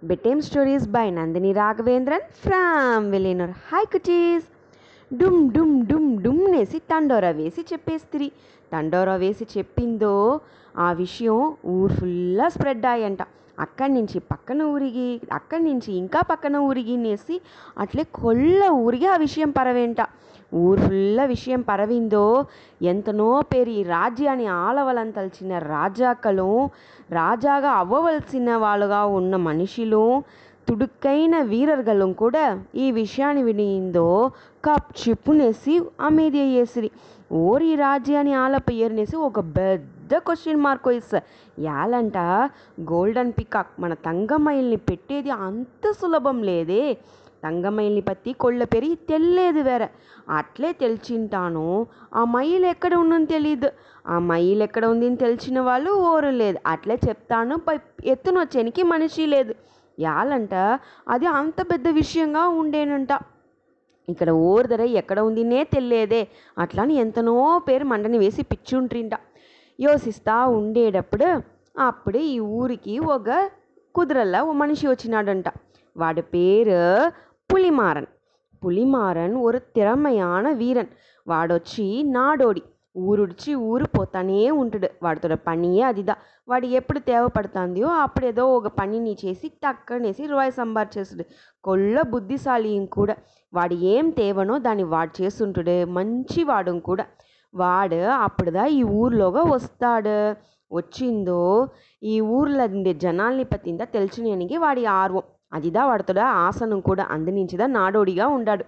Bedtime Stories by Nandini Raghavendran from Villanur. Hi cuties! డుమ్ డుమ్ డుమ్ డుమ్ నేసి తండోరా వేసి చెప్పేస్తిరి. తండోరా వేసి చెప్పిందో ఆ విషయం ఊరు ఫుల్లా స్ప్రెడ్ అయ్యంట. అక్కడి నుంచి పక్కన ఊరికి అక్కడి నుంచి ఇంకా పక్కన ఊరిగినేసి అట్లే కొల్ల ఊరికి ఆ విషయం పరవేంట. ఊరు ఫుల్ల విషయం పరవిందో ఎంతనో పేరు ఈ రాజ్యాన్ని ఆలవలంతల్చిన రాజాకలు రాజాగా అవ్వవలసిన వాళ్ళుగా ఉన్న మనుషులు తుడుక్కైన వీరర్గలం కూడా ఈ విషయాన్ని వినిందో కప్ చిప్పునేసి ఆ అయ్యేసిరి ఓరి రాజ్యాన్ని ఆలపయ్యర్నేసి ఒక పెద్ద క్వశ్చన్ మార్క్ వేస్తారు యాలంట గోల్డెన్ పికాక్ మన తంగమైల్ని పెట్టేది అంత సులభం లేదే. తంగమైల్ని పత్తి కొళ్ళ పెరిగి తెల్లేదు వేరే. అట్లే తెలిసింటాను ఆ మైలు ఎక్కడ ఉందని తెలియదు ఆ మైలు ఎక్కడ ఉందని తెలిసిన వాళ్ళు ఓరు లేదు. అట్లే చెప్తాను. ఎత్తున ఎత్తునొచ్చేనికి మనిషి లేదు. యాలంట అది అంత పెద్ద విషయంగా ఉండేనంట ఇక్కడ ఓర్దర ఎక్కడ ఉందినే తెలియదే అట్లని ఎంతనో పేరు మండని వేసి పిచ్చుంట్రింట యోసిస్తా ఉండేటప్పుడు అప్పుడే ఈ ఊరికి ఒక కుదురల్లా ఓ మనిషి వచ్చినాడంట వాడి పేరు పులిమారన్ పులిమారన్ ஒரு திறமையான வீரன் వాడొచ్చి నాడోడి ఊరుడిచి ఊరు పోతానే ఉంటాడు. వాడితో పనియే అదిదా. వాడు ఎప్పుడు తేవపడుతుందో అప్పుడు ఏదో ఒక పనిని చేసి టక్కనేసి రూపాయి సంపాదించేస్తాడు కొల్ల బుద్ధిశాలి కూడా. వాడు ఏం తేవనో దాన్ని వాడు చేస్తుంటాడు. మంచి వాడు కూడా. వాడు అప్పుడుదా ఈ ఊర్లోగా వస్తాడు. వచ్చిందో ఈ ఊర్లో ఉండే జనాల్ని పత్తిందా తెలిసిననికి వాడి ఆర్వం. అదిదా వాడుతోడా ఆసనం కూడా. అందినించిదా నాడోడిగా ఉండాడు.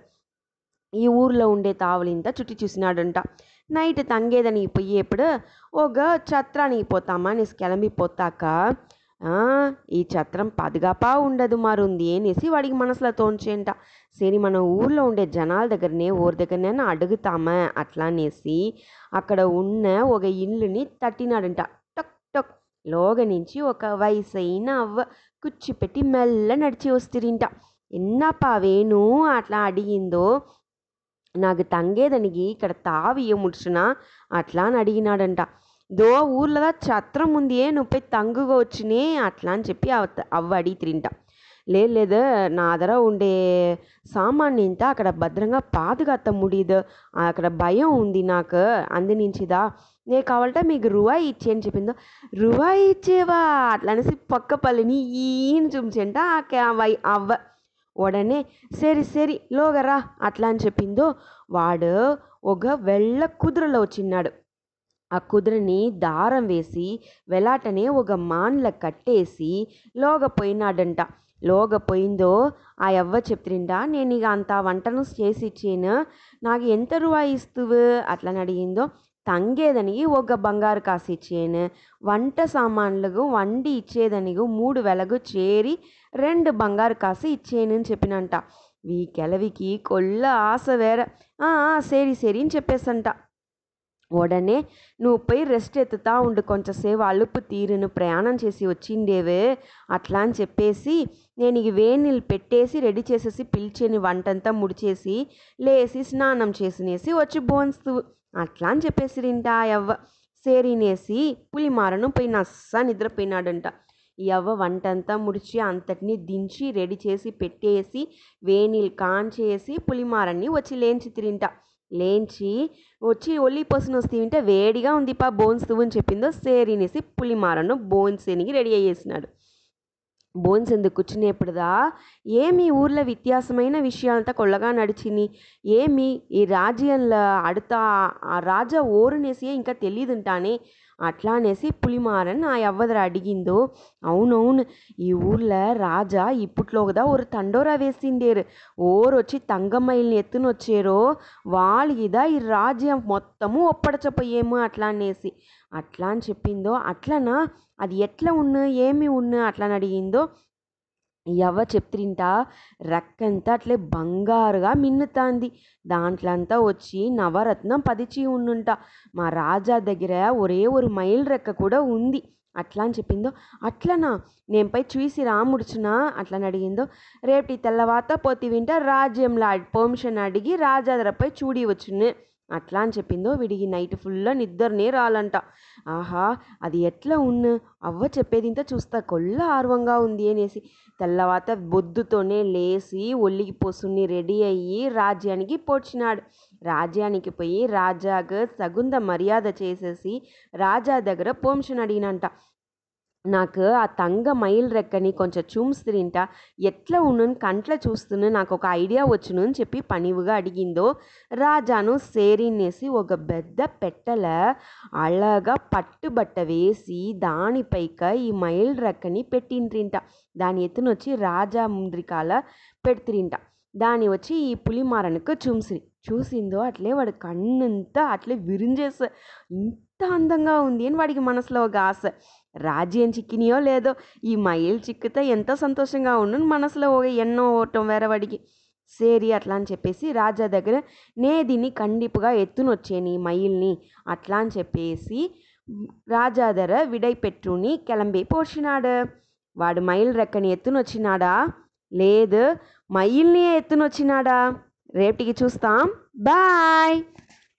ఈ ఊర్లో ఉండే తావలింత చుట్టి చూసినాడంట. నైట్ தங்கேதனிக்கு போய் ఇప్పుడు ఒక ఛత్రానికి పోతాం అనేసి కెలమిపోతాక ఈ ఛత్రం పాదుగాపా ఉండదు మరుంది అనేసి వాడికి మనసులో తోంచేంట సరే మన ఊర్లో ఉండే జనాల దగ్గరనే ఊరి దగ్గరనే అడుగుతామా? అట్లా అనేసి అక్కడ ఉన్న ఒక ఇల్లుని తట్టినాడంట. టక్ టక్ లోగ నుంచి ఒక వయసైన అవ్వ కుర్చీ పెట్టి మెల్ల నడిచి వస్తుంట ఎన్నప్పా వేణు అట్లా అడిగిందో నాకు తంగేదనికి ఇక్కడ తావియ ముడిచినా? అట్లా అని అడిగినాడంట. దో ఊర్లో ఛత్రం ఉంది నువ్వు పోయి తంగుగా వచ్చినే అట్లా అని చెప్పి అవ అవ్వ అడిగితిరింట. లేదు లేదు నా దగ్గర ఉండే సామాన్ ఇంత అక్కడ భద్రంగా పాదుగత్త ముడిదు. అక్కడ భయం ఉంది నాకు అందినించిదా? నేను కావాలంటే మీకు రువాయి ఇచ్చే అని చెప్పిందో. రువాయి ఇచ్చేవా? అట్లా అనేసి పక్క పల్లిని ఈయన చూపించంట. అవ్వ ఉడనే సరి సరి లోగరా అట్లా అని చెప్పిందో వాడు ఒక వెళ్ళ కుదురలో వచ్చినాడు ఆ కుదురని దారం వేసి వెలాటనే ఒక మాన్ల కట్టేసి లోగ పోయినాడంట లోగ పోయిందో ఆ యవ్వ చెప్తుండా నేను ఇక అంత వంటను చేసి ఇచ్చాను నాకు ఎంత రూపాయి ఇస్తువు? అట్లని అడిగిందో తంగేదనికి ఒక బంగారు కాసు ఇచ్చేను వంట సామాన్లకు వండి ఇచ్చేదనిగు మూడు వెలగు చేరి రెండు బంగారు కాసు ఇచ్చేను అని చెప్పినంట ఈ కెలవికి కొల్ల ఆశ వేర సరి సరి అని చెప్పేసంట ఉడనే నువ్వు పోయి రెస్ట్ ఎత్తుతా ఉండు కొంచెంసేపు అలుపు తీరును ప్రయాణం చేసి వచ్చిండేవే అట్లా అని చెప్పేసి నేను ఇక వేణీళ్ళు పెట్టేసి రెడీ చేసేసి పిలిచేని వంటంతా ముడిచేసి లేసి స్నానం చేసినేసి వచ్చి బోన్స్తూ అట్లా అని చెప్పేసి ఆ ఎవ్వ సేరినేసి పులిమారను పోయి నస్సా నిద్రపోయినాడంట. ఈ అవ్వ వంటంతా ముడిచి అంతటిని దించి రెడీ చేసి పెట్టేసి వేణీలు కాంచేసి పులిమారన్ని వచ్చి లేంచి తిరింట. లేంచి వచ్చి ఒల్లి పొసును వస్తే వేడిగా ఉంది పా బోన్స్ అని చెప్పిందో సేరినేసి పులిమారను బోన్స్ ఎనిగి రెడీ అయ్యేసినాడు. బోన్స్ ఎందుకు కూర్చునేప్పుడుదా? ఏమి ఊర్లో వ్యత్యాసమైన విషయాలంతా కొల్లగా నడిచిని? ఏమి ఈ రాజ్యంలో అడుతా ఆ రాజా ఓరునేసి ఇంకా తెలియదుంటానే అట్లా అనేసి పులిమారన్ ఆ ఎవ్వదర అడిగిందో అవునవును ఈ ఊర్లో రాజా ఇప్పట్లో కదా ஒரு తండోరా వేసిండేరు ఓరొచ్చి తంగమయిల్ని ఎత్తునొచ్చేరో వాళ్ళకిదా ఈ రాజ్యం మొత్తము ఒప్పడచపోయేమో అట్లా అనేసి. అట్లా అని చెప్పిందో అట్లనా? అది ఎట్లా ఉన్న ఏమి ఉన్న అట్లా అని అడిగిందో ఎవ్వ చెప్తిరింట? రెక్కంతా అట్లే బంగారుగా మిన్నుతాంది. దాంట్లో అంతా వచ్చి నవరత్నం పదిచి ఉండుంట. మా రాజా దగ్గర ఒరే ఒక మైల్ రెక్క కూడా ఉంది. అట్లా అని చెప్పిందో? అట్లనా? నేను పోయి చూసి రాముడుచునా అట్లని అడిగిందో? రేపటి తెల్లవాత పోతి వింట రాజ్యంలో పర్మిషన్ అడిగి రాజా దగ్గర పోయి చూడి వచ్చును అట్లా అని చెప్పిందో వీడికి నైట్ ఫుల్ నిద్రనే రాలంట. ఆహా అది ఎట్లా ఉన్న? అవ్వ చెప్పేది ఇంత చూస్తా కొల్ల ఆర్వంగా ఉంది అనేసి. తెల్లవాత బొద్దుతోనే లేచి ఒల్లికి పొసుని రెడీ అయ్యి రాజ్యానికి పోడ్చినాడు. రాజ్యానికి పోయి రాజాకు తగుంద మర్యాద చేసేసి రాజా దగ్గర పోంషన్ అడిగినంట నాకు ఆ తంగ మైల్ రెక్కని కొంచెం చూమ్స్తిరింట ఎట్లా ఉన్ను కంట్ల చూస్తున్న నాకు ఒక ఐడియా వచ్చును అని చెప్పి పనివుగా అడిగిందో రాజాను సేరినేసి ఒక పెద్ద పెట్టెల అలాగా పట్టుబట్ట వేసి దానిపైక ఈ మైల్ రెక్కని పెట్టిండ్రింట. దాని ఎత్తునొచ్చి రాజా ముంద్రికాల పెడుతురింట. దాని వచ్చి ఈ పులిమారనుకు చూసిరి చూసిందో అట్లే వాడి కన్నంతా అట్లే విరించేస ఇంత అందంగా ఉంది అని వాడికి మనసులో ఒక ఆశ. రాజ్యం చిక్కినాయో లేదో ఈ మైల్ చిక్కితే ఎంత సంతోషంగా ఉండు మనసులో ఎన్నో ఓటం వేరవడికి. సేరి అట్లా అని చెప్పేసి రాజా దగ్గర నే దీన్ని కండిపుగా ఎత్తునొచ్చేని మయిల్ని అట్లా అని చెప్పేసి రాజాదర విడైపెట్టుని కిలంబి పోషినాడు. వాడు మైల్ రెక్కని ఎత్తునొచ్చినాడా? లేదు మయిల్ని ఎత్తునొచ్చినాడా? రేపటికి చూస్తాం. బాయ్!